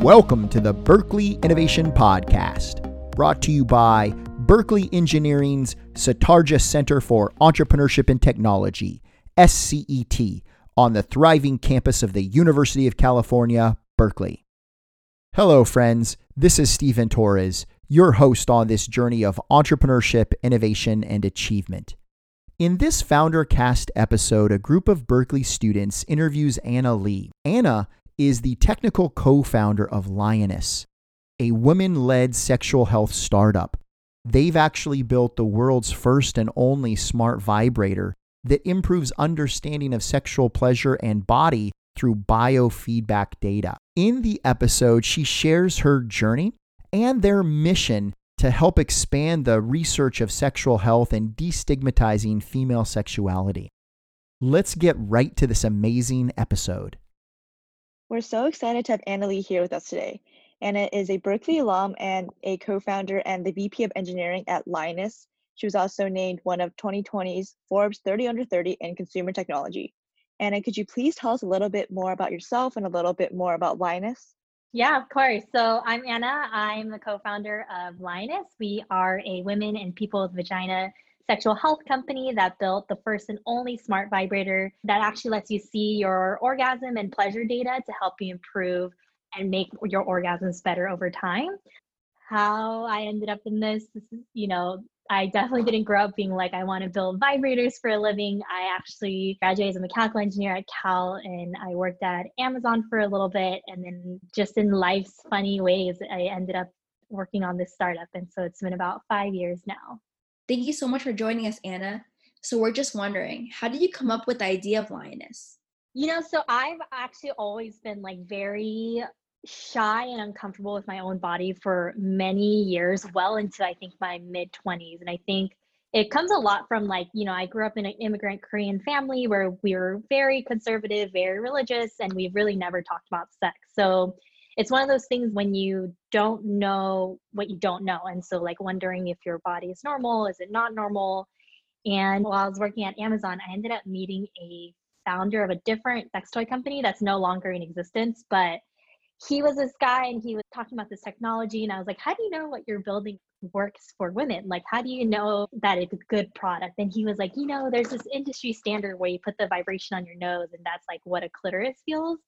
Welcome to the Berkeley Innovation Podcast, brought to you by Berkeley Engineering's Sutardja Center for Entrepreneurship and Technology, SCET, on the thriving campus of the University of California, Berkeley. Hello, friends. This is Stephen Torres, your host on this journey of entrepreneurship, innovation, and achievement. In this Founder Cast episode, a group of Berkeley students interviews Anna Lee. Anna is the technical co founder of Lioness, a women led sexual health startup. They've actually built the world's first and only smart vibrator that improves understanding of sexual pleasure and body through biofeedback data. In the episode, she shares her journey and their mission to help expand the research of sexual health and destigmatizing female sexuality. Let's get right to this amazing episode. We're so excited to have Anna Lee here with us today. Anna is a Berkeley alum and a co-founder and the VP of Engineering at Lioness. She was also named one of 2020's Forbes 30 Under 30 in consumer technology. Anna, could you please tell us a little bit more about yourself and a little bit more about Lioness? Yeah, of course. So I'm Anna. I'm the co-founder of Lioness. We are a women and people with vagina sexual health company that built the first and only smart vibrator that actually lets you see your orgasm and pleasure data to help you improve and make your orgasms better over time. How I ended up in this, this is, you know, I definitely didn't grow up being like, I want to build vibrators for a living. I actually graduated as a mechanical engineer at Cal and I worked at Amazon for a little bit. And then just in life's funny ways, I ended up working on this startup. And so it's been about five years now. Thank you so much for joining us, Anna. So we're just wondering, how did you come up with the idea of Lioness? You know, so I've actually always been like very shy and uncomfortable with my own body for many years, well into I think my mid 20s. And I think it comes a lot from like, you know, I grew up in an immigrant Korean family where we were very conservative, very religious, and we've really never talked about sex. So it's one of those things when you don't know what you don't know. And so, like, wondering if your body is normal, is it not normal? And while I was working at Amazon, I ended up meeting a founder of a different sex toy company that's no longer in existence, but he was this guy and he was talking about this technology and i was like how do you know what you're building works for women like how do you know that it's a good product and he was like you know there's this industry standard where you put the vibration on your nose and that's like what a clitoris feels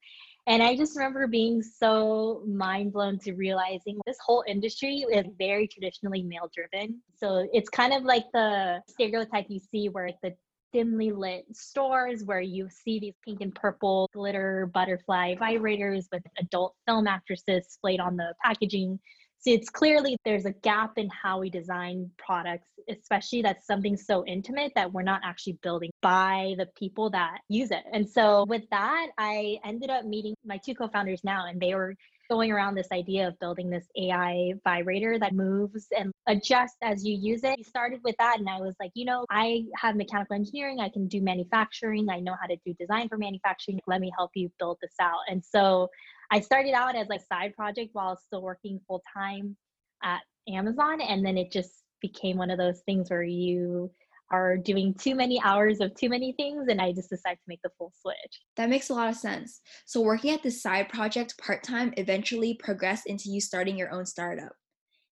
and i just remember being so mind blown to realizing this whole industry is very traditionally male driven so it's kind of like the stereotype you see where it's the dimly lit stores where you see these pink and purple glitter butterfly vibrators with adult film actresses displayed on the packaging. So it's clearly there's a gap in how we design products, especially that's something so intimate that we're not actually building by the people that use it. And so with that, I ended up meeting my two co-founders now and they were going around this idea of building this AI vibrator that moves and adjusts as you use it. We started with that, and I was like, you know, I have mechanical engineering, I can do manufacturing, I know how to do design for manufacturing. Let me help you build this out. And so I started out as like side project while still working full time at Amazon, and then it just became one of those things where you are doing too many hours of too many things and I just decided to make the full switch. That makes a lot of sense. So working at this side project part-time eventually progressed into you starting your own startup.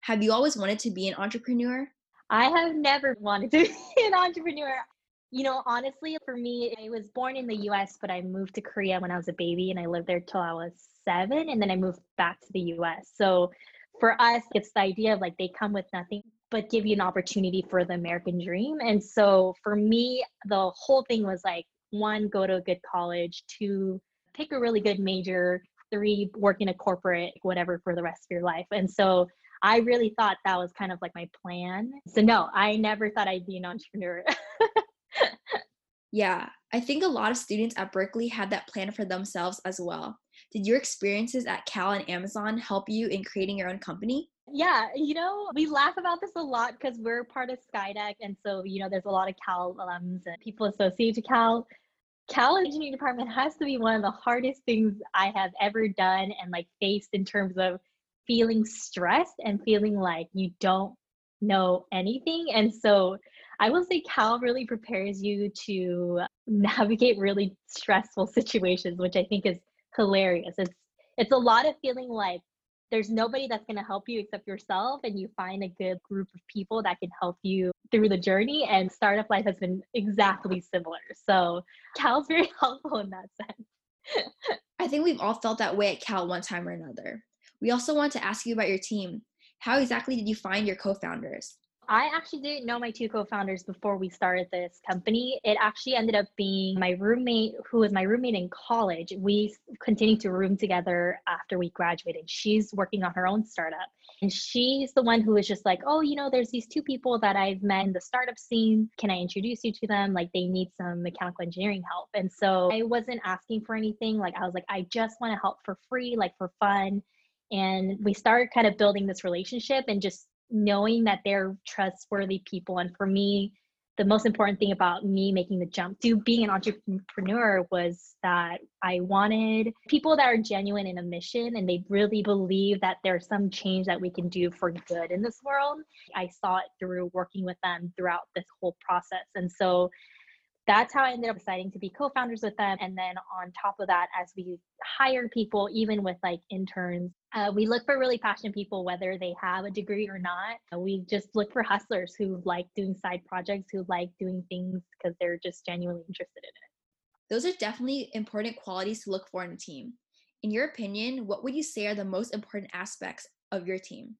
Have you always wanted to be an entrepreneur? I have never wanted to be an entrepreneur. You know, honestly, for me, I was born in the US, but I moved to Korea when I was a baby and I lived there till I was seven. And then I moved back to the US. So for us, it's the idea of like they come with nothing but give you an opportunity for the American dream. And so for me, the whole thing was like one, go to a good college, two, pick a really good major, three, work in a corporate, whatever for the rest of your life. And so I really thought that was kind of like my plan. So no, I never thought I'd be an entrepreneur. yeah, I think a lot of students at Berkeley had that plan for themselves as well. Did your experiences at Cal and Amazon help you in creating your own company? Yeah, you know, we laugh about this a lot because we're part of Skydeck. And so, you know, there's a lot of Cal alums and people associated to Cal. Cal engineering department has to be one of the hardest things I have ever done and like faced in terms of feeling stressed and feeling like you don't know anything. And so I will say Cal really prepares you to navigate really stressful situations, which I think is hilarious. It's it's a lot of feeling like there's nobody that's going to help you except yourself and you find a good group of people that can help you through the journey and startup life has been exactly similar. So cal's very helpful in that sense. I think we've all felt that way at cal one time or another. We also want to ask you about your team. How exactly did you find your co-founders I actually didn't know my two co-founders before we started this company. It actually ended up being my roommate, who was my roommate in college. We continued to room together after we graduated. She's working on her own startup. And she's the one who was just like, oh, you know, there's these two people that I've met in the startup scene. Can I introduce you to them? Like, they need some mechanical engineering help. And so I wasn't asking for anything. Like, I was like, I just want to help for free, like for fun. And we started kind of building this relationship and just knowing that they're trustworthy people. And for me, the most important thing about me making the jump to being an entrepreneur was that I wanted people that are genuine in a mission and they really believe that there's some change that we can do for good in this world. I saw it through working with them throughout this whole process. And so that's how I ended up deciding to be co-founders with them. And then on top of that, as we hire people, even with like interns, uh, we look for really passionate people, whether they have a degree or not. We just look for hustlers who like doing side projects, who like doing things because they're just genuinely interested in it. Those are definitely important qualities to look for in a team. In your opinion, what would you say are the most important aspects of your team?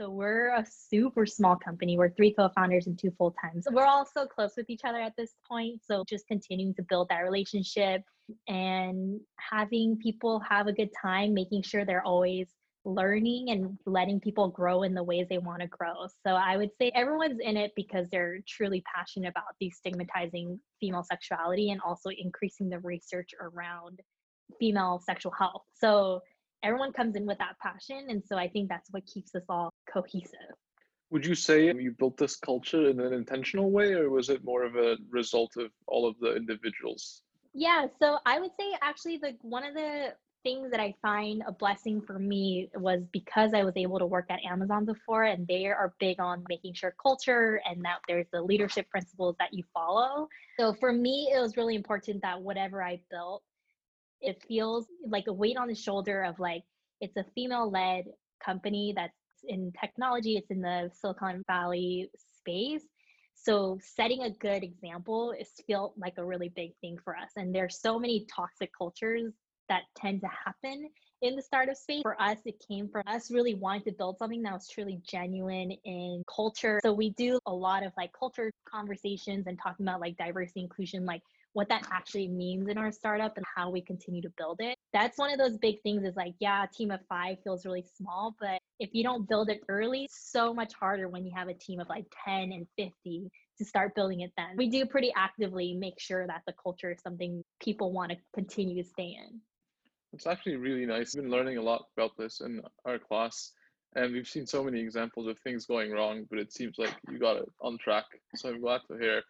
So we're a super small company. We're three co-founders and two full-times. So we're all so close with each other at this point. So just continuing to build that relationship and having people have a good time, making sure they're always learning and letting people grow in the ways they want to grow. So I would say everyone's in it because they're truly passionate about destigmatizing female sexuality and also increasing the research around female sexual health. So everyone comes in with that passion and so i think that's what keeps us all cohesive. Would you say you built this culture in an intentional way or was it more of a result of all of the individuals? Yeah so i would say actually the one of the things that i find a blessing for me was because i was able to work at amazon before and they are big on making sure culture and that there's the leadership principles that you follow. So for me it was really important that whatever i built it feels like a weight on the shoulder of like it's a female led company that's in technology it's in the silicon valley space so setting a good example is felt like a really big thing for us and there's so many toxic cultures that tend to happen in the startup space. For us, it came from us really wanting to build something that was truly genuine in culture. So we do a lot of like culture conversations and talking about like diversity inclusion, like what that actually means in our startup and how we continue to build it. That's one of those big things is like, yeah, a team of five feels really small, but if you don't build it early, so much harder when you have a team of like 10 and 50 to start building it then. We do pretty actively make sure that the culture is something people want to continue to stay in. It's actually really nice. I've been learning a lot about this in our class and we've seen so many examples of things going wrong but it seems like you got it on track so i'm glad to hear.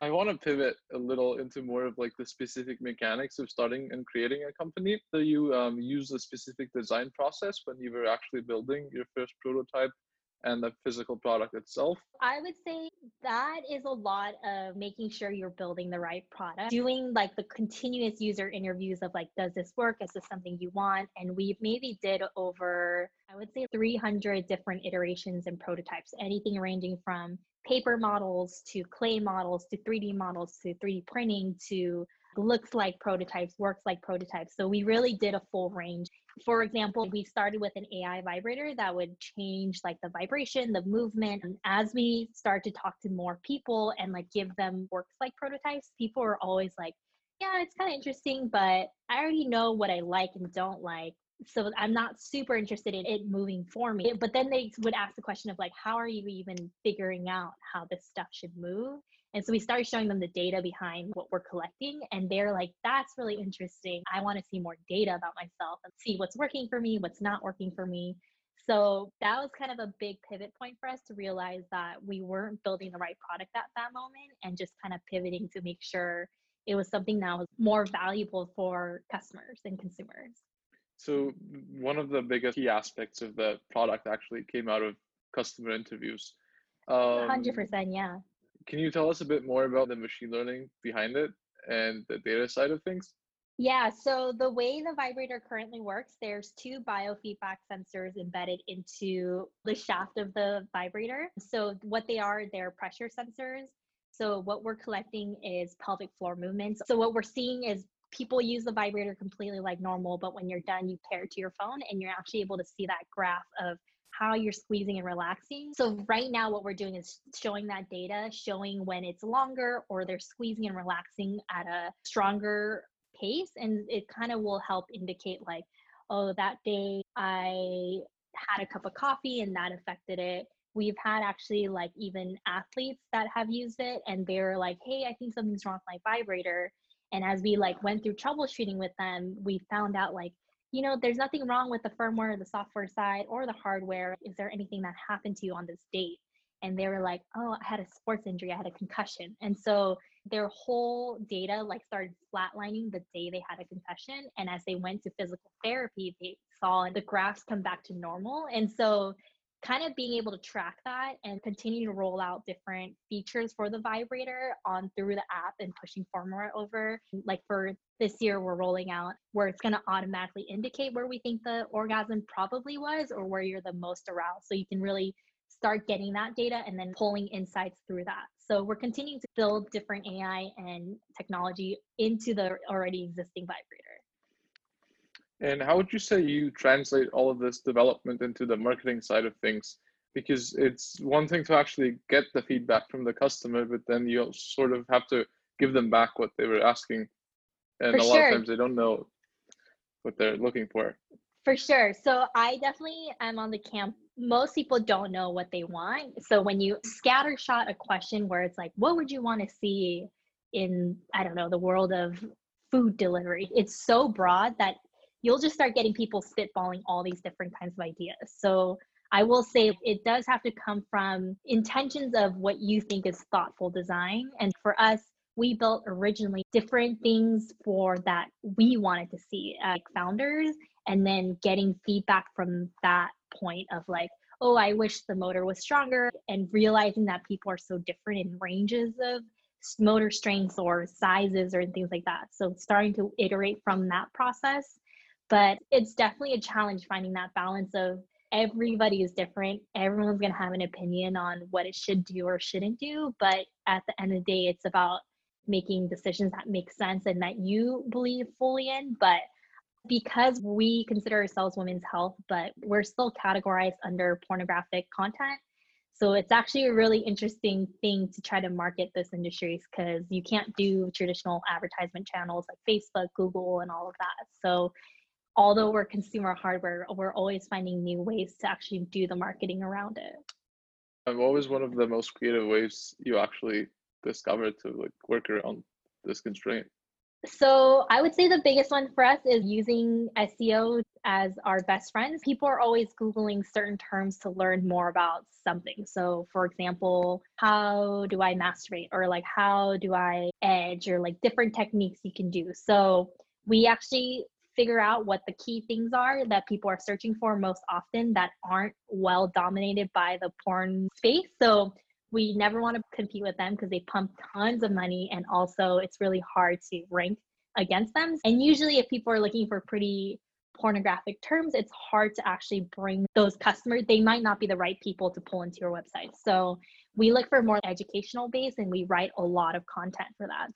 I want to pivot a little into more of like the specific mechanics of starting and creating a company. So you um, use a specific design process when you were actually building your first prototype and the physical product itself? I would say that is a lot of making sure you're building the right product, doing like the continuous user interviews of like, does this work? Is this something you want? And we maybe did over, I would say 300 different iterations and prototypes, anything ranging from paper models to clay models to 3D models to 3D printing to looks like prototypes, works like prototypes. So we really did a full range. For example, we started with an AI vibrator that would change like the vibration, the movement. And as we start to talk to more people and like give them works like prototypes, people are always like, yeah, it's kind of interesting, but I already know what I like and don't like. So I'm not super interested in it moving for me. But then they would ask the question of like, how are you even figuring out how this stuff should move? And so we started showing them the data behind what we're collecting. And they're like, that's really interesting. I want to see more data about myself and see what's working for me, what's not working for me. So that was kind of a big pivot point for us to realize that we weren't building the right product at that moment and just kind of pivoting to make sure it was something that was more valuable for customers and consumers. So one of the biggest key aspects of the product actually came out of customer interviews. Um, Hundred percent, yeah. Can you tell us a bit more about the machine learning behind it and the data side of things? Yeah, so the way the vibrator currently works, there's two biofeedback sensors embedded into the shaft of the vibrator. So what they are, they're pressure sensors. So what we're collecting is pelvic floor movements. So what we're seeing is people use the vibrator completely like normal, but when you're done, you pair it to your phone and you're actually able to see that graph of how you're squeezing and relaxing. So right now what we're doing is showing that data, showing when it's longer or they're squeezing and relaxing at a stronger pace. And it kind of will help indicate like oh that day i had a cup of coffee and that affected it. We've had actually like even athletes that have used it and they're like hey i think something's wrong with my vibrator. And as we like went through troubleshooting with them we found out like you know there's nothing wrong with the firmware the software side or the hardware. Is there anything that happened to you on this date? And they were like oh i had a sports injury. I had a concussion. And so their whole data like started flatlining the day they had a concussion. And as they went to physical therapy they saw the graphs come back to normal. And so kind of being able to track that and continue to roll out different features for the vibrator on through the app and pushing firmware over like for this year we're rolling out where it's going to automatically indicate where we think the orgasm probably was or where you're the most aroused so you can really start getting that data and then pulling insights through that. So we're continuing to build different AI and technology into the already existing vibrator. And how would you say you translate all of this development into the marketing side of things? Because it's one thing to actually get the feedback from the customer, but then you sort of have to give them back what they were asking. And For a lot sure. of times they don't know what they're looking for. For sure. So I definitely am on the camp. Most people don't know what they want. So when you scatter shot a question where it's like, what would you want to see in, I don't know, the world of food delivery? It's so broad that you'll just start getting people spitballing all these different kinds of ideas. So I will say it does have to come from intentions of what you think is thoughtful design. And for us, we built originally different things for that we wanted to see uh, as founders and then getting feedback from that point of like oh i wish the motor was stronger and realizing that people are so different in ranges of motor strengths or sizes or things like that so starting to iterate from that process but it's definitely a challenge finding that balance of everybody is different everyone's going to have an opinion on what it should do or shouldn't do but at the end of the day it's about making decisions that make sense and that you believe fully in but because we consider ourselves women's health, but we're still categorized under pornographic content. So it's actually a really interesting thing to try to market this industry because you can't do traditional advertisement channels like Facebook, Google, and all of that. So although we're consumer hardware, we're always finding new ways to actually do the marketing around it. And what was one of the most creative ways you actually discovered to like work around this constraint? So I would say the biggest one for us is using SEO as our best friends. People are always Googling certain terms to learn more about something. So for example, how do I masturbate or like how do I edge or like different techniques you can do. So we actually figure out what the key things are that people are searching for most often that aren't well dominated by the porn space. So we never want to compete with them because they pump tons of money and also it's really hard to rank against them. And usually, if people are looking for pretty pornographic terms, it's hard to actually bring those customers. They might not be the right people to pull into your website. So we look for more educational base and we write a lot of content for that.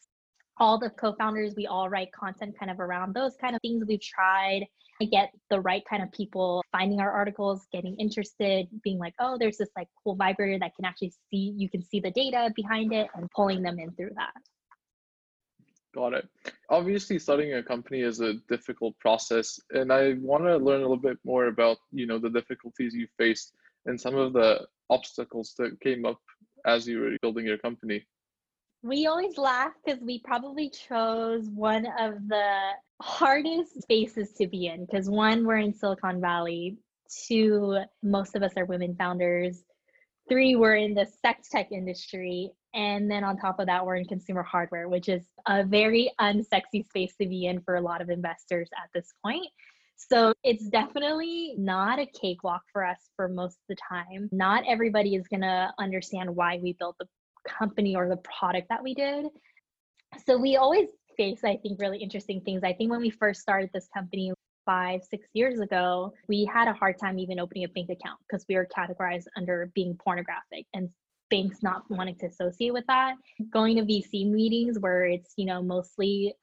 All the co founders, we all write content kind of around those kind of things we've tried to get the right kind of people finding our articles, getting interested, being like, oh, there's this like cool vibrator that can actually see, you can see the data behind it and pulling them in through that. Got it. Obviously, starting a company is a difficult process, and I want to learn a little bit more about you know the difficulties you faced and some of the obstacles that came up as you were building your company. We always laugh because we probably chose one of the hardest spaces to be in because one, we're in Silicon Valley. Two, most of us are women founders. Three, we're in the sex tech industry. And then on top of that, we're in consumer hardware, which is a very unsexy space to be in for a lot of investors at this point. So it's definitely not a cakewalk for us for most of the time. Not everybody is going to understand why we built the company or the product that we did. So we always face, I think, really interesting things. I think when we first started this company five, six years ago, we had a hard time even opening a bank account because we were categorized under being pornographic and banks not wanting to associate with that. Going to VC meetings where it's, you know, mostly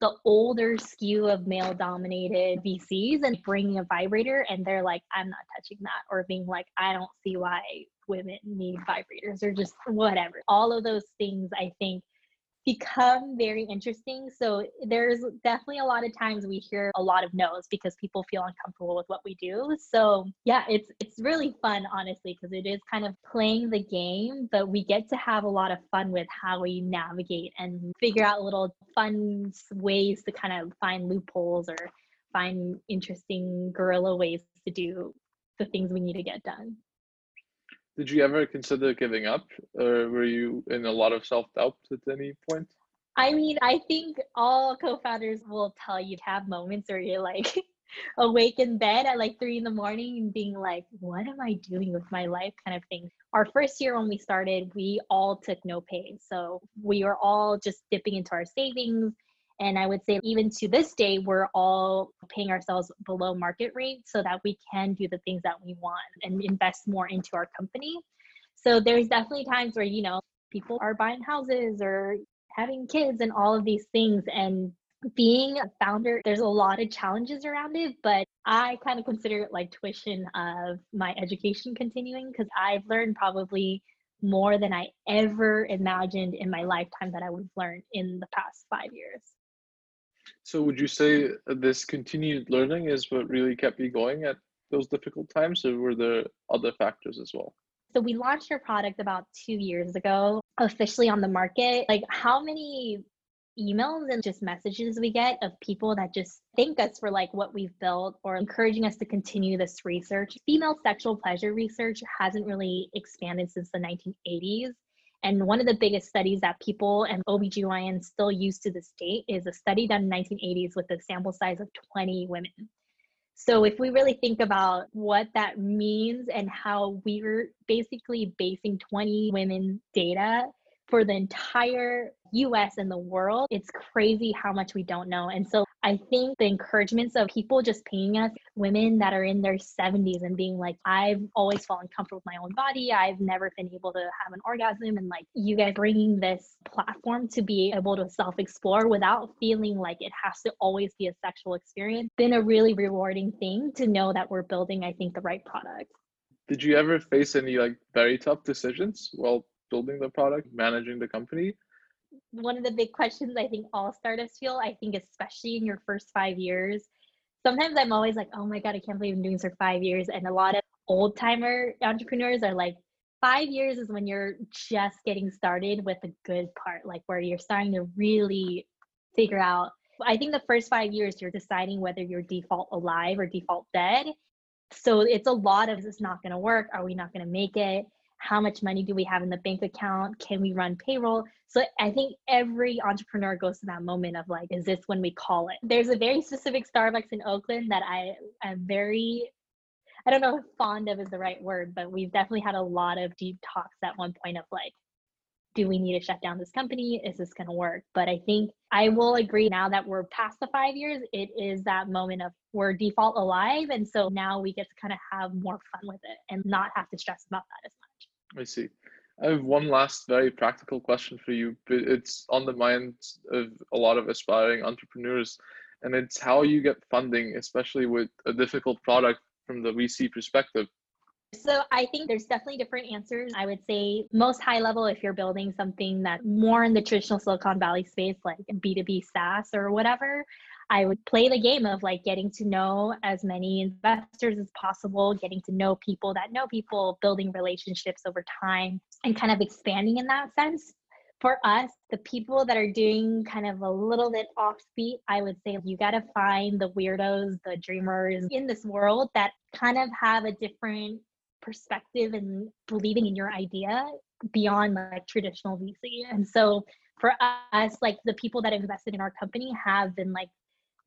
the older skew of male dominated VCs and bringing a vibrator and they're like, I'm not touching that, or being like, I don't see why women need vibrators or just whatever. All of those things I think become very interesting. So there's definitely a lot of times we hear a lot of no's because people feel uncomfortable with what we do. So yeah, it's it's really fun honestly because it is kind of playing the game, but we get to have a lot of fun with how we navigate and figure out little fun ways to kind of find loopholes or find interesting guerrilla ways to do the things we need to get done. Did you ever consider giving up, or were you in a lot of self doubt at any point? I mean, I think all co-founders will tell you have moments where you're like awake in bed at like three in the morning and being like, what am I doing with my life? kind of thing. Our first year when we started, we all took no pay. So we were all just dipping into our savings and I would say, even to this day, we're all paying ourselves below market rate so that we can do the things that we want and invest more into our company. So there's definitely times where, you know, people are buying houses or having kids and all of these things. And being a founder, there's a lot of challenges around it, but I kind of consider it like tuition of my education continuing because I've learned probably more than I ever imagined in my lifetime that I would have learned in the past five years. So would you say this continued learning is what really kept you going at those difficult times, or were there other factors as well? So we launched our product about two years ago, officially on the market. Like how many emails and just messages we get of people that just thank us for like what we've built or encouraging us to continue this research. Female sexual pleasure research hasn't really expanded since the 1980s. And one of the biggest studies that people and OBGYN still use to this date is a study done in 1980s with a sample size of 20 women. So if we really think about what that means and how we're basically basing 20 women data for the entire US and the world, it's crazy how much we don't know. And so I think the encouragements of people just paying us, women that are in their 70s and being like, I've always fallen comfortable with my own body. I've never been able to have an orgasm. And like, you guys bringing this platform to be able to self explore without feeling like it has to always be a sexual experience, been a really rewarding thing to know that we're building, I think, the right product. Did you ever face any like very tough decisions while building the product, managing the company? One of the big questions I think all startups feel, I think, especially in your first five years. Sometimes I'm always like, oh my God, I can't believe I'm doing this for five years. And a lot of old timer entrepreneurs are like, five years is when you're just getting started with the good part, like where you're starting to really figure out. I think the first five years, you're deciding whether you're default alive or default dead. So it's a lot of, is this not going to work? Are we not going to make it? How much money do we have in the bank account? Can we run payroll? So i think every entrepreneur goes to that moment of like is this when we call it? There's a very specific starbucks in oakland that i am very i don't know if fond of is the right word but we've definitely had a lot of deep talks at one point of like do we need to shut down this company? Is this going to work? But i think i will agree now that we're past the five years it is that moment of we're default alive and so now we get to kind of have more fun with it and not have to stress about that as I see. I have one last very practical question for you, but it's on the mind of a lot of aspiring entrepreneurs, and it's how you get funding, especially with a difficult product from the VC perspective. So I think there's definitely different answers. I would say most high level if you're building something that more in the traditional Silicon Valley space like B2B SaaS or whatever, I would play the game of like getting to know as many investors as possible, getting to know people that know people, building relationships over time, and kind of expanding in that sense. For us, the people that are doing kind of a little bit offbeat, I would say you got to find the weirdos, the dreamers in this world that kind of have a different perspective and believing in your idea beyond like traditional VC. And so for us, like the people that invested in our company have been like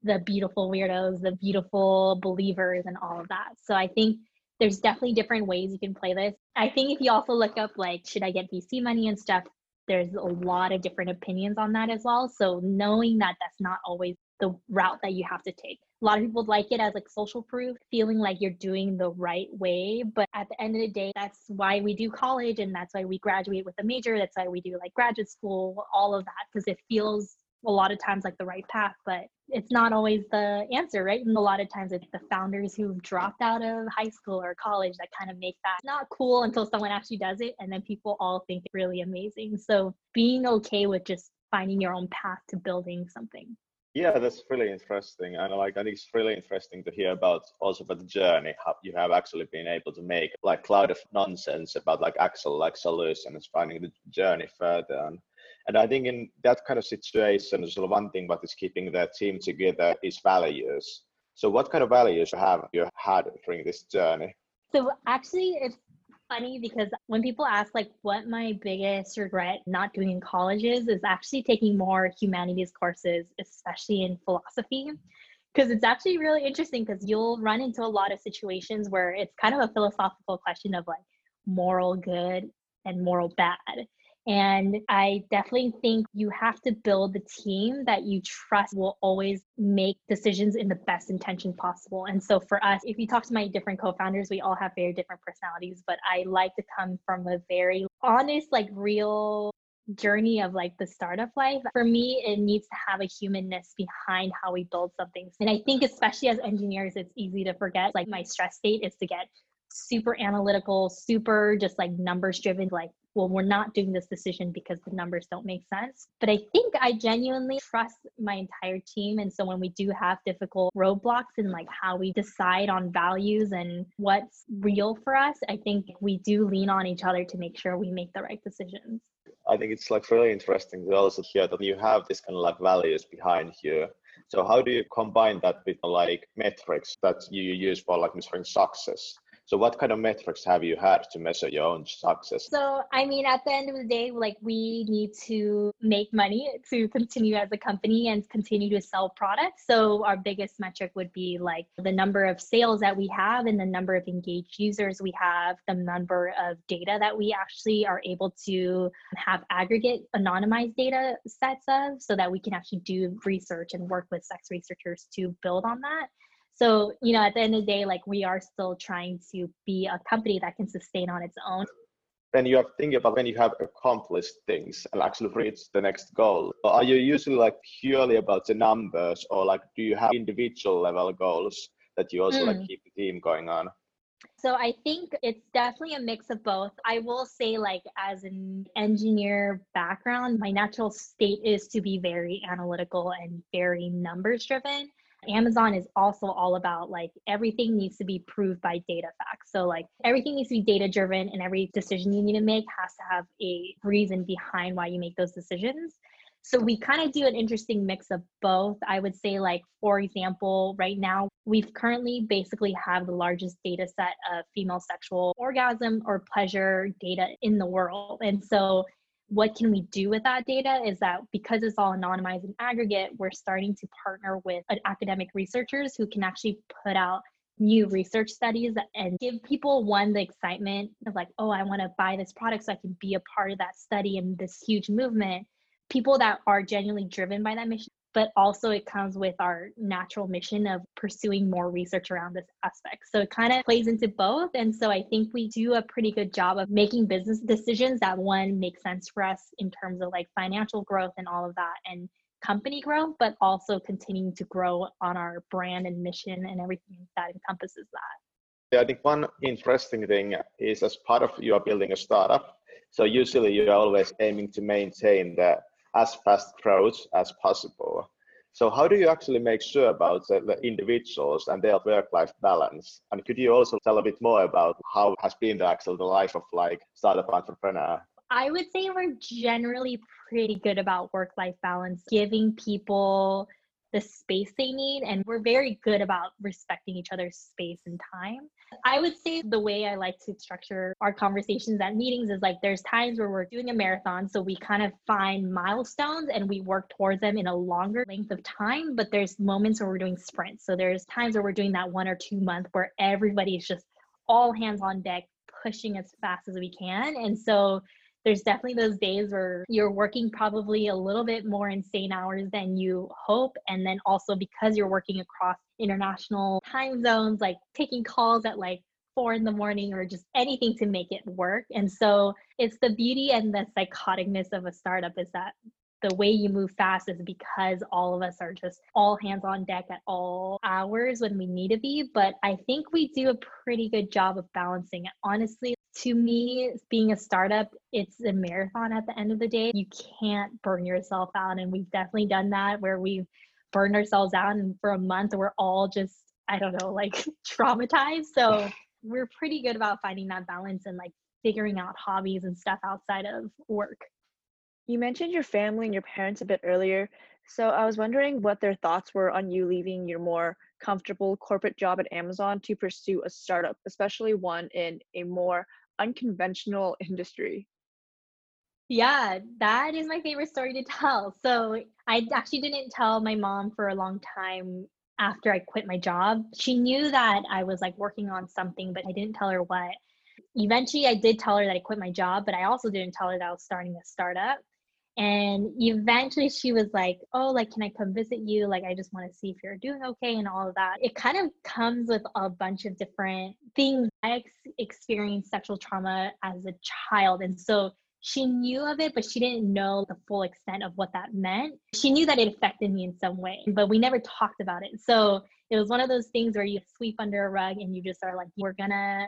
the beautiful weirdos, the beautiful believers, and all of that. So I think there's definitely different ways you can play this. I think if you also look up like, should I get VC money and stuff, there's a lot of different opinions on that as well. So knowing that that's not always the route that you have to take. A lot of people like it as like social proof, feeling like you're doing the right way. But at the end of the day, that's why we do college and that's why we graduate with a major. That's why we do like graduate school, all of that, because it feels a lot of times like the right path, but it's not always the answer, right? And a lot of times it's the founders who've dropped out of high school or college that kind of make that not cool until someone actually does it. And then people all think it's really amazing. So being okay with just finding your own path to building something. Yeah, that's really interesting. And like I think it's really interesting to hear about also about the journey, how you have actually been able to make like cloud of nonsense about like actual like solutions, finding the journey further. And and I think in that kind of situation, there's one thing what is keeping the team together is values. So what kind of values have you had during this journey? So actually, it's funny because when people ask like what my biggest regret not doing in college is, is actually taking more humanities courses, especially in philosophy. Because it's actually really interesting because you'll run into a lot of situations where it's kind of a philosophical question of like moral good and moral bad. And I definitely think you have to build the team that you trust will always make decisions in the best intention possible. And so for us, if you talk to my different co founders, we all have very different personalities, but I like to come from a very honest, like real journey of like the startup life for me it needs to have a humanness behind how we build something and i think especially as engineers it's easy to forget like my stress state is to get super analytical super just like numbers driven like well, we're not doing this decision because the numbers don't make sense. But I think I genuinely trust my entire team. And so when we do have difficult roadblocks in like how we decide on values and what's real for us, I think we do lean on each other to make sure we make the right decisions. I think it's like really interesting to also hear that you have this kind of like values behind you. So how do you combine that with like metrics that you use for like measuring success? So what kind of metrics have you had to measure your own success? So I mean at the end of the day, like we need to make money to continue as a company and continue to sell products. So our biggest metric would be like the number of sales that we have and the number of engaged users we have, the number of data that we actually are able to have aggregate anonymized data sets of so that we can actually do research and work with sex researchers to build on that. So, you know, at the end of the day, like we are still trying to be a company that can sustain on its own. When you have thinking about when you have accomplished things and actually reached the next goal, are you usually like purely about the numbers or like do you have individual level goals that you also mm. like keep the team going on? So I think it's definitely a mix of both. I will say like as an engineer background, my natural state is to be very analytical and very numbers driven. Amazon is also all about like everything needs to be proved by data facts. So like everything needs to be data driven and every decision you need to make has to have a reason behind why you make those decisions. So we kind of do an interesting mix of both. I would say like for example, right now we've currently basically have the largest data set of female sexual orgasm or pleasure data in the world. And so what can we do with that data is that because it's all anonymized and aggregate, we're starting to partner with uh, academic researchers who can actually put out new research studies and give people one the excitement of like, oh, I want to buy this product so I can be a part of that study and this huge movement. People that are genuinely driven by that mission but also it comes with our natural mission of pursuing more research around this aspect. So it kind of plays into both. And so I think we do a pretty good job of making business decisions that one makes sense for us in terms of like financial growth and all of that and company growth, but also continuing to grow on our brand and mission and everything that encompasses that. Yeah, I think one interesting thing is as part of you are building a startup. So usually you're always aiming to maintain the as fast growth as possible. So how do you actually make sure about the, the individuals and their work-life balance? And could you also tell a bit more about how has been the actual the life of like startup entrepreneur? I would say we're generally pretty good about work-life balance, giving people the space they need. And we're very good about respecting each other's space and time. I would say the way I like to structure our conversations at meetings is like there's times where we're doing a marathon. So we kind of find milestones and we work towards them in a longer length of time. But there's moments where we're doing sprints. So there's times where we're doing that one or two month where everybody's just all hands on deck, pushing as fast as we can. And so there's definitely those days where you're working probably a little bit more insane hours than you hope. And then also because you're working across international time zones, like taking calls at like four in the morning or just anything to make it work. And so it's the beauty and the psychoticness of a startup is that the way you move fast is because all of us are just all hands on deck at all hours when we need to be. But I think we do a pretty good job of balancing it. Honestly, to me, being a startup, it's a marathon at the end of the day. You can't burn yourself out. And we've definitely done that where we've burned ourselves out and for a month we're all just, I don't know, like traumatized. So we're pretty good about finding that balance and like figuring out hobbies and stuff outside of work. You mentioned your family and your parents a bit earlier. So I was wondering what their thoughts were on you leaving your more comfortable corporate job at Amazon to pursue a startup, especially one in a more unconventional industry. Yeah, that is my favorite story to tell. So I actually didn't tell my mom for a long time after I quit my job. She knew that I was like working on something, but I didn't tell her what. Eventually, I did tell her that I quit my job, but I also didn't tell her that I was starting a startup. And eventually she was like, Oh, like, can I come visit you? Like, I just want to see if you're doing okay and all of that. It kind of comes with a bunch of different things. I ex- experienced sexual trauma as a child. And so she knew of it, but she didn't know the full extent of what that meant. She knew that it affected me in some way, but we never talked about it. So it was one of those things where you sweep under a rug and you just are like, we're gonna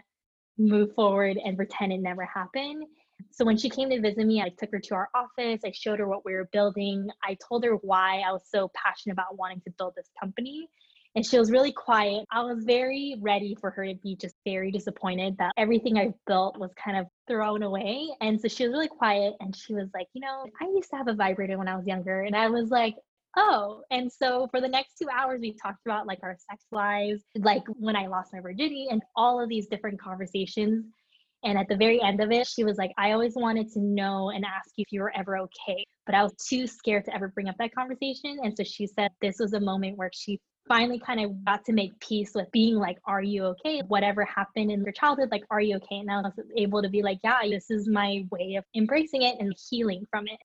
move forward and pretend it never happened. So when she came to visit me, I took her to our office. I showed her what we were building. I told her why I was so passionate about wanting to build this company. And she was really quiet. I was very ready for her to be just very disappointed that everything I built was kind of thrown away. And so she was really quiet and she was like, You know, I used to have a vibrator when I was younger. And I was like, Oh, and so for the next two hours, we talked about like our sex lives, like when I lost my virginity, and all of these different conversations and at the very end of it, she was like, I always wanted to know and ask you if you were ever okay. But I was too scared to ever bring up that conversation. And so she said this was a moment where she finally kind of got to make peace with being like, Are you okay? Whatever happened in your childhood, like, Are you okay? And I was able to be like, Yeah, this is my way of embracing it and healing from it.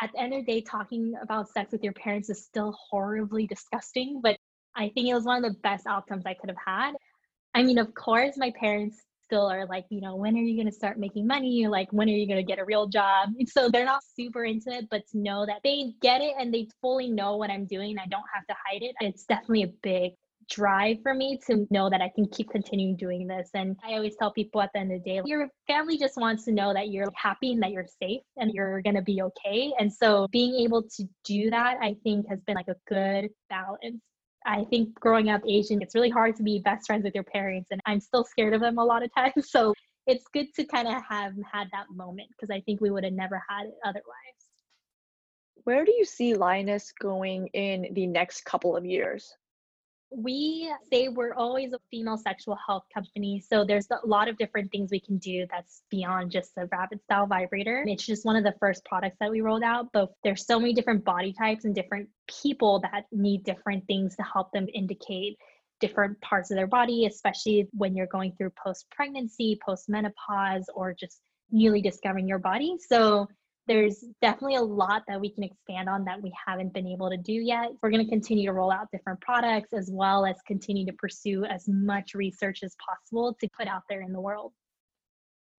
At the end of the day, talking about sex with your parents is still horribly disgusting, but I think it was one of the best outcomes I could have had. I mean, of course, my parents still are like, you know, when are you going to start making money? Like, when are you going to get a real job? So they're not super into it, but to know that they get it and they fully know what I'm doing, I don't have to hide it. It's definitely a big drive for me to know that I can keep continuing doing this. And I always tell people at the end of the day, your family just wants to know that you're happy and that you're safe and you're going to be okay. And so being able to do that, I think has been like a good balance. I think growing up Asian, it's really hard to be best friends with your parents, and I'm still scared of them a lot of times. So it's good to kind of have had that moment because I think we would have never had it otherwise. Where do you see Lioness going in the next couple of years? We say we're always a female sexual health company. So there's a lot of different things we can do that's beyond just a rapid style vibrator. It's just one of the first products that we rolled out, but there's so many different body types and different people that need different things to help them indicate different parts of their body, especially when you're going through post pregnancy, post menopause, or just newly discovering your body. So there's definitely a lot that we can expand on that we haven't been able to do yet. We're going to continue to roll out different products as well as continue to pursue as much research as possible to put out there in the world.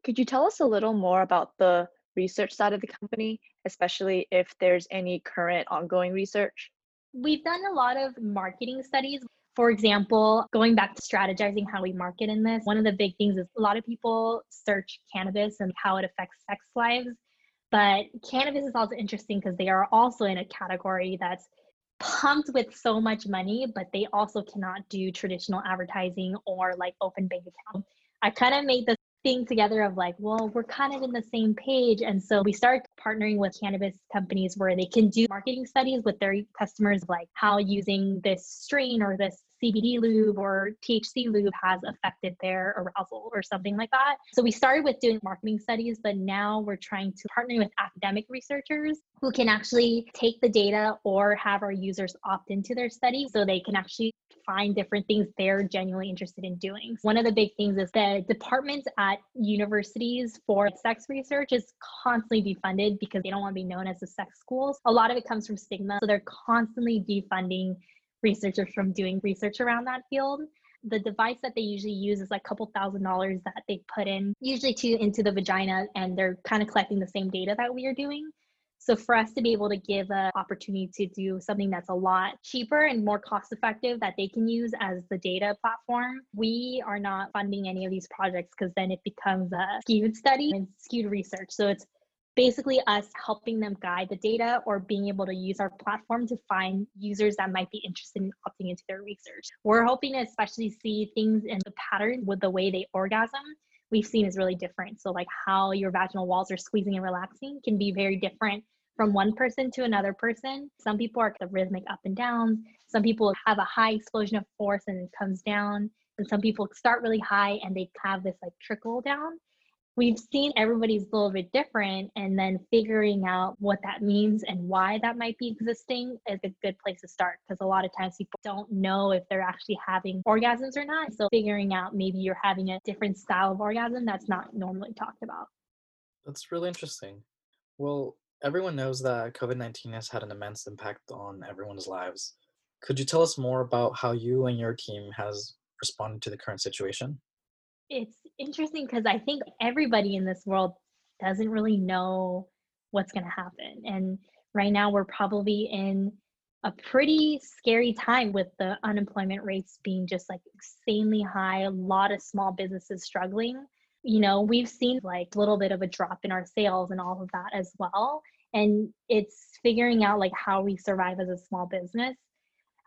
Could you tell us a little more about the research side of the company, especially if there's any current ongoing research? We've done a lot of marketing studies. For example, going back to strategizing how we market in this, one of the big things is a lot of people search cannabis and how it affects sex lives but cannabis is also interesting because they are also in a category that's pumped with so much money, but they also cannot do traditional advertising or like open bank account. I kind of made this thing together of like, well, we're kind of in the same page. And so we start partnering with cannabis companies where they can do marketing studies with their customers, like how using this strain or this CBD lube or THC lube has affected their arousal or something like that. So we started with doing marketing studies, but now we're trying to partner with academic researchers who can actually take the data or have our users opt into their study so they can actually find different things they're genuinely interested in doing. One of the big things is that departments at universities for sex research is constantly defunded because they don't want to be known as the sex schools. A lot of it comes from stigma. So they're constantly defunding researchers from doing research around that field the device that they usually use is like a couple thousand dollars that they put in usually to into the vagina and they're kind of collecting the same data that we are doing so for us to be able to give an opportunity to do something that's a lot cheaper and more cost effective that they can use as the data platform, we are not funding any of these projects because then it becomes a skewed study and skewed research. So it's basically us helping them guide the data or being able to use our platform to find users that might be interested in opting into their research. We're hoping to especially see things in the pattern with the way they orgasm we've seen is really different. So, like how your vaginal walls are squeezing and relaxing can be very different from one person to another person. Some people are the rhythmic up and down. Some people have a high explosion of force and it comes down. And some people start really high and they have this like trickle down. We've seen everybody's a little bit different, and then figuring out what that means and why that might be existing is a good place to start because a lot of times people don't know if they're actually having orgasms or not. So, figuring out maybe you're having a different style of orgasm that's not normally talked about. That's really interesting. Well, everyone knows that COVID 19 has had an immense impact on everyone's lives. Could you tell us more about how you and your team has responded to the current situation? It's interesting because I think everybody in this world doesn't really know what's going to happen. And right now, we're probably in a pretty scary time with the unemployment rates being just like insanely high, a lot of small businesses struggling you know we've seen like a little bit of a drop in our sales and all of that as well and it's figuring out like how we survive as a small business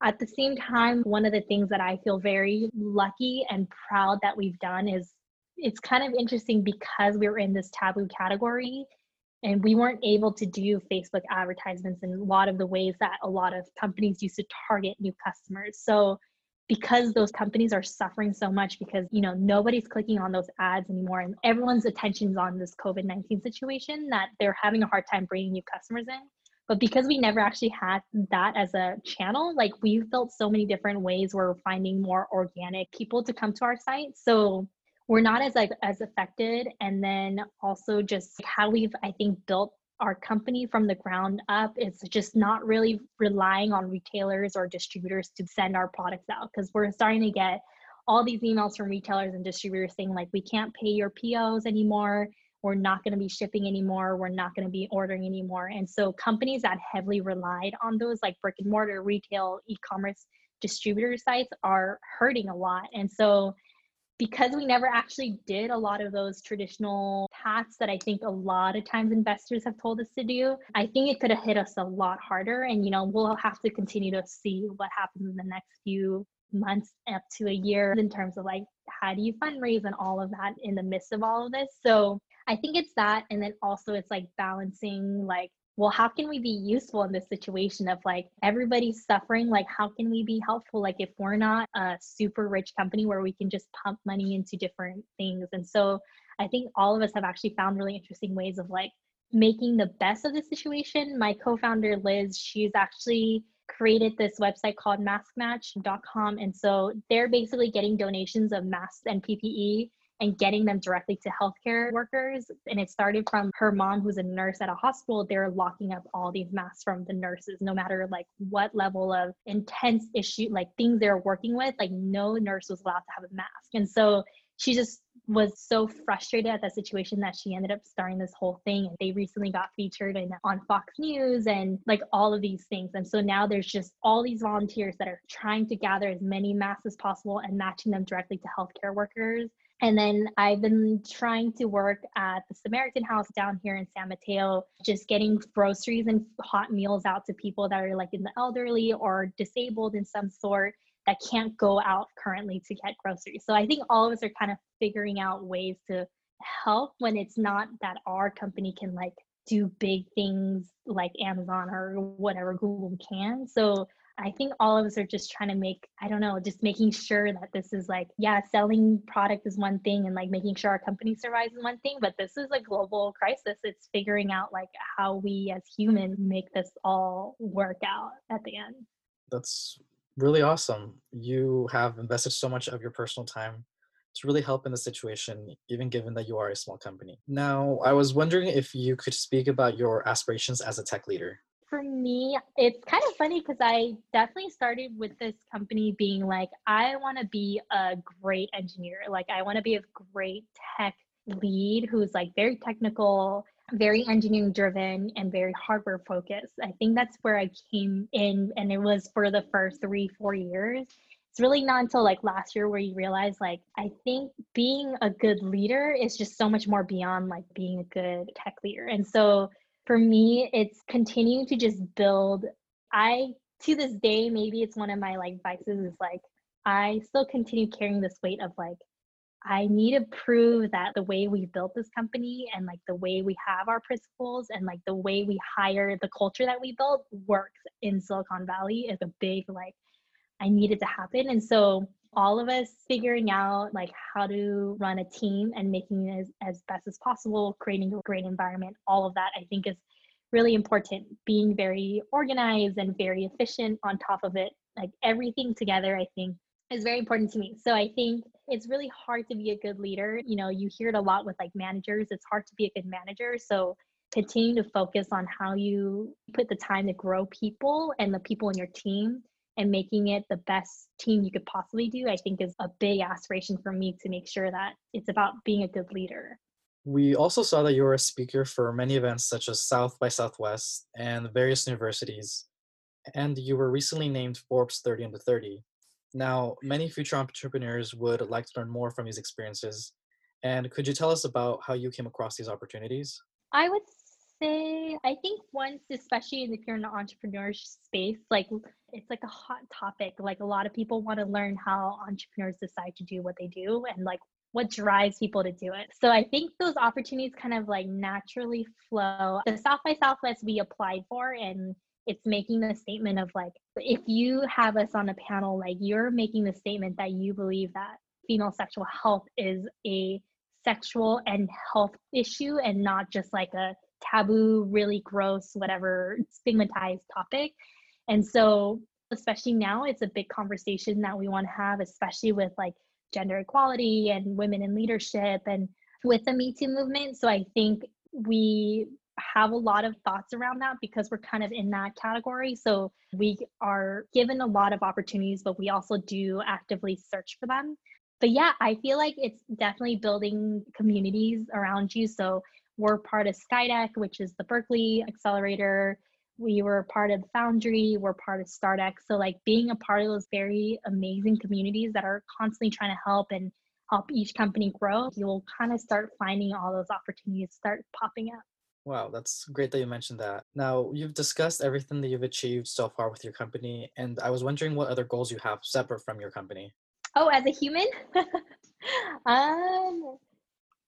at the same time one of the things that i feel very lucky and proud that we've done is it's kind of interesting because we were in this taboo category and we weren't able to do facebook advertisements in a lot of the ways that a lot of companies used to target new customers. So because those companies are suffering so much because you know nobody's clicking on those ads anymore and everyone's attention's on this covid-19 situation that they're having a hard time bringing new customers in but because we never actually had that as a channel like we've built so many different ways we're finding more organic people to come to our site. So we're not as like as affected. And then also just how we've i think built our company from the ground up is just not really relying on retailers or distributors to send our products out. Because we're starting to get all these emails from retailers and distributors saying like we can't pay your POs anymore we're not going to be shipping anymore we're not going to be ordering anymore and so companies that heavily relied on those like brick and mortar retail e-commerce distributor sites are hurting a lot and so because we never actually did a lot of those traditional paths that I think a lot of times investors have told us to do, I think it could have hit us a lot harder. And, you know, we'll have to continue to see what happens in the next few months up to a year in terms of like, how do you fundraise and all of that in the midst of all of this. So I think it's that. And then also it's like balancing like well, how can we be useful in this situation of like everybody's suffering? Like, how can we be helpful? Like, if we're not a super rich company where we can just pump money into different things. And so I think all of us have actually found really interesting ways of like making the best of the situation. My co founder, Liz, she's actually created this website called maskmatch.com. And so they're basically getting donations of masks and PPE and getting them directly to healthcare workers. And it started from her mom, who's a nurse at a hospital. They're locking up all these masks from the nurses, no matter like what level of intense issue, like things they're working with, like no nurse was allowed to have a mask. And so she just was so frustrated at that situation that she ended up starting this whole thing and they recently got featured in, on fox news and like all of these things and so now there's just all these volunteers that are trying to gather as many masks as possible and matching them directly to healthcare workers and then I've been trying to work at the Samaritan House down here in San Mateo, just getting groceries and hot meals out to people that are like in the elderly or disabled in some sort that can't go out currently to get groceries. So I think all of us are kind of figuring out ways to help when it's not that our company can like do big things like Amazon or whatever Google can. So I think all of us are just trying to make, I don't know, just making sure that this is like, yeah, selling product is one thing and like making sure our company survives is one thing, but this is a global crisis. It's figuring out like how we as humans make this all work out at the end. That's really awesome. You have invested so much of your personal time to really help in the situation, even given that you are a small company. Now, I was wondering if you could speak about your aspirations as a tech leader for me, it's kind of funny because I definitely started with this company being like, I want to be a great engineer. Like, I want to be a great tech lead who's like very technical, very engineering driven, and very hardware focused. I think that's where I came in, and it was for the first three, four years. It's really not until like last year where you realize, like, I think being a good leader is just so much more beyond like being a good tech leader. And so, for me, it's continuing to just build. I, to this day, maybe it's one of my like vices is like, I still continue carrying this weight of like, I need to prove that the way we built this company and like the way we have our principles and like the way we hire the culture that we built works in Silicon Valley is a big like I needed to happen. And so all of us figuring out like how to run a team and making it as, as best as possible creating a great environment all of that i think is really important. Being very organized and very efficient on top of it like everything together i think is very important to me. So i think it's really hard to be a good leader. You know you hear it a lot with like managers. It's hard to be a good manager. So continue to focus on how you put the time to grow people and the people in your team and making it the best team you could possibly do, I think is a big aspiration for me to make sure that it's about being a good leader. We also saw that you were a speaker for many events such as South by Southwest and various universities, and you were recently named Forbes 30 under 30. Now, many future entrepreneurs would like to learn more from these experiences. And could you tell us about how you came across these opportunities? I would say I think once, especially if you're in the entrepreneur space, like it's like a hot topic. Like a lot of people want to learn how entrepreneurs decide to do what they do and like what drives people to do it. So I think those opportunities kind of like naturally flow. The South by Southwest we applied for and it's making the statement of like if you have us on a panel like you're making the statement that you believe that female sexual health is a sexual and health issue and not just like a taboo, really gross, whatever stigmatized topic. And so, especially now, it's a big conversation that we want to have, especially with like gender equality and women in leadership and with the Me Too movement. So I think we have a lot of thoughts around that because we're kind of in that category. So we are given a lot of opportunities, but we also do actively search for them. But yeah, I feel like it's definitely building communities around you. So we're part of Skydeck, which is the Berkeley accelerator. We were part of Foundry, we're part of StartX. So, like, being a part of those very amazing communities that are constantly trying to help and help each company grow, you'll kind of start finding all those opportunities start popping up. Wow, that's great that you mentioned that. Now, you've discussed everything that you've achieved so far with your company, and I was wondering what other goals you have separate from your company. Oh, as a human? um,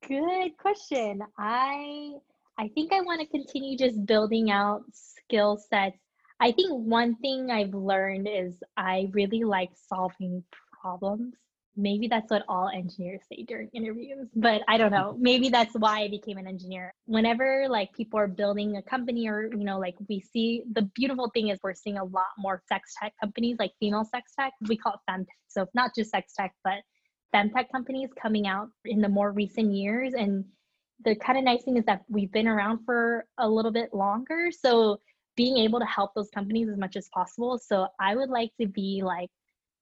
Good question. I I think I want to continue just building out skill sets. I think one thing I've learned is I really like solving problems. Maybe that's what all engineers say during interviews, but I don't know. Maybe that's why I became an engineer. Whenever like people are building a company or, you know, like we see the beautiful thing is we're seeing a lot more sex tech companies, like female sex tech. We call it femtech. So not just sex tech, but femtech companies coming out in the more recent years. And the kind of nice thing is that we've been around for a little bit longer. So being able to help those companies as much as possible. So I would like to be like,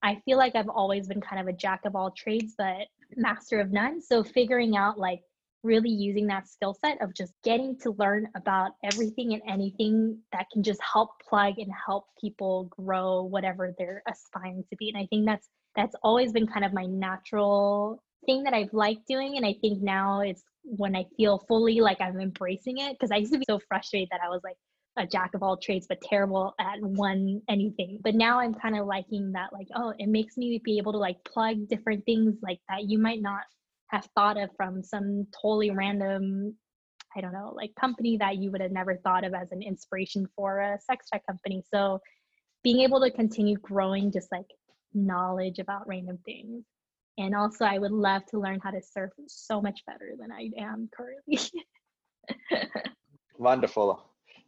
I feel like I've always been kind of a jack of all trades, but master of none. So figuring out like really using that skill set of just getting to learn about everything and anything that can just help plug and help people grow whatever they're aspiring to be. And I think that's that's always been kind of my natural thing that I've liked doing. And I think now it's when I feel fully like I'm embracing it because I used to be so frustrated that I was like a jack of all trades but terrible at one anything. But now I'm kind of liking that like oh it makes me be able to like plug different things like that you might not have thought of from some totally random I don't know like company that you would have never thought of as an inspiration for a sex tech company. So being able to continue growing just like knowledge about random things. And also, I would love to learn how to surf so much better than I am currently. Wonderful.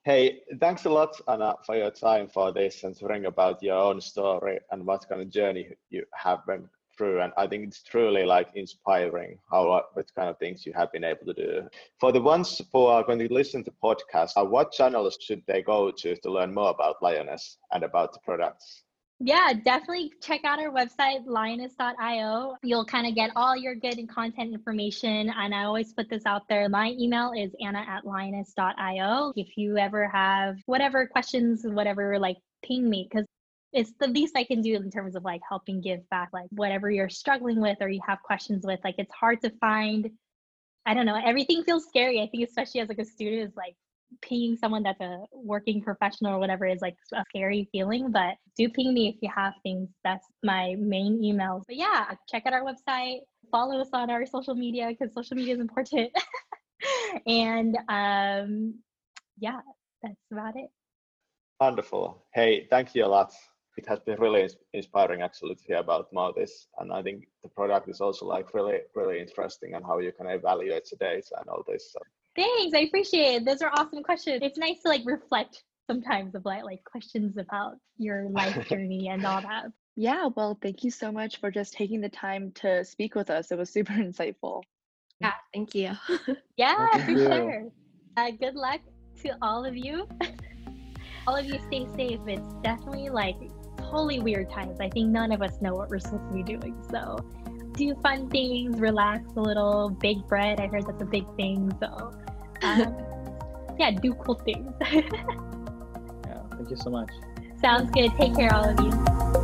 Hey, thanks a lot, Anna, for your time for this and sharing about your own story and what kind of journey you have been through. And I think it's truly like inspiring how uh, what kind of things you have been able to do. For the ones who are going to listen to podcasts, uh, what channels should they go to to learn more about Lioness and about the products? Yeah, definitely check out our website, lioness.io. You'll kind of get all your good and content information. And I always put this out there. My email is anna at lioness.io. If you ever have whatever questions, whatever, like ping me because it's the least I can do in terms of like helping give back, like whatever you're struggling with or you have questions with. Like it's hard to find. I don't know. Everything feels scary. I think, especially as like a student, is like pinging someone that's a working professional or whatever is like a scary feeling, but do ping me if you have things. That's my main email. But yeah, check out our website, follow us on our social media because social media is important. and um, yeah, that's about it. Wonderful. Hey, thank you a lot. It has been really inspiring actually to hear about more this. And I think the product is also like really, really interesting and how you can evaluate the data and all this. So Thanks, I appreciate it. Those are awesome questions. It's nice to like reflect sometimes of like like questions about your life journey and all that. Yeah, well, thank you so much for just taking the time to speak with us. It was super insightful. Yeah, thank you. yeah, Thank for you. sure. Uh, good luck to all of you. all of you stay safe. It's definitely like totally weird times. I think none of us know what we're supposed to be doing. So do fun things, relax a little, bake bread. I heard that's a big thing. So um, yeah, do cool things. Yeah, thank you so much. Sounds good. Take care, all of you.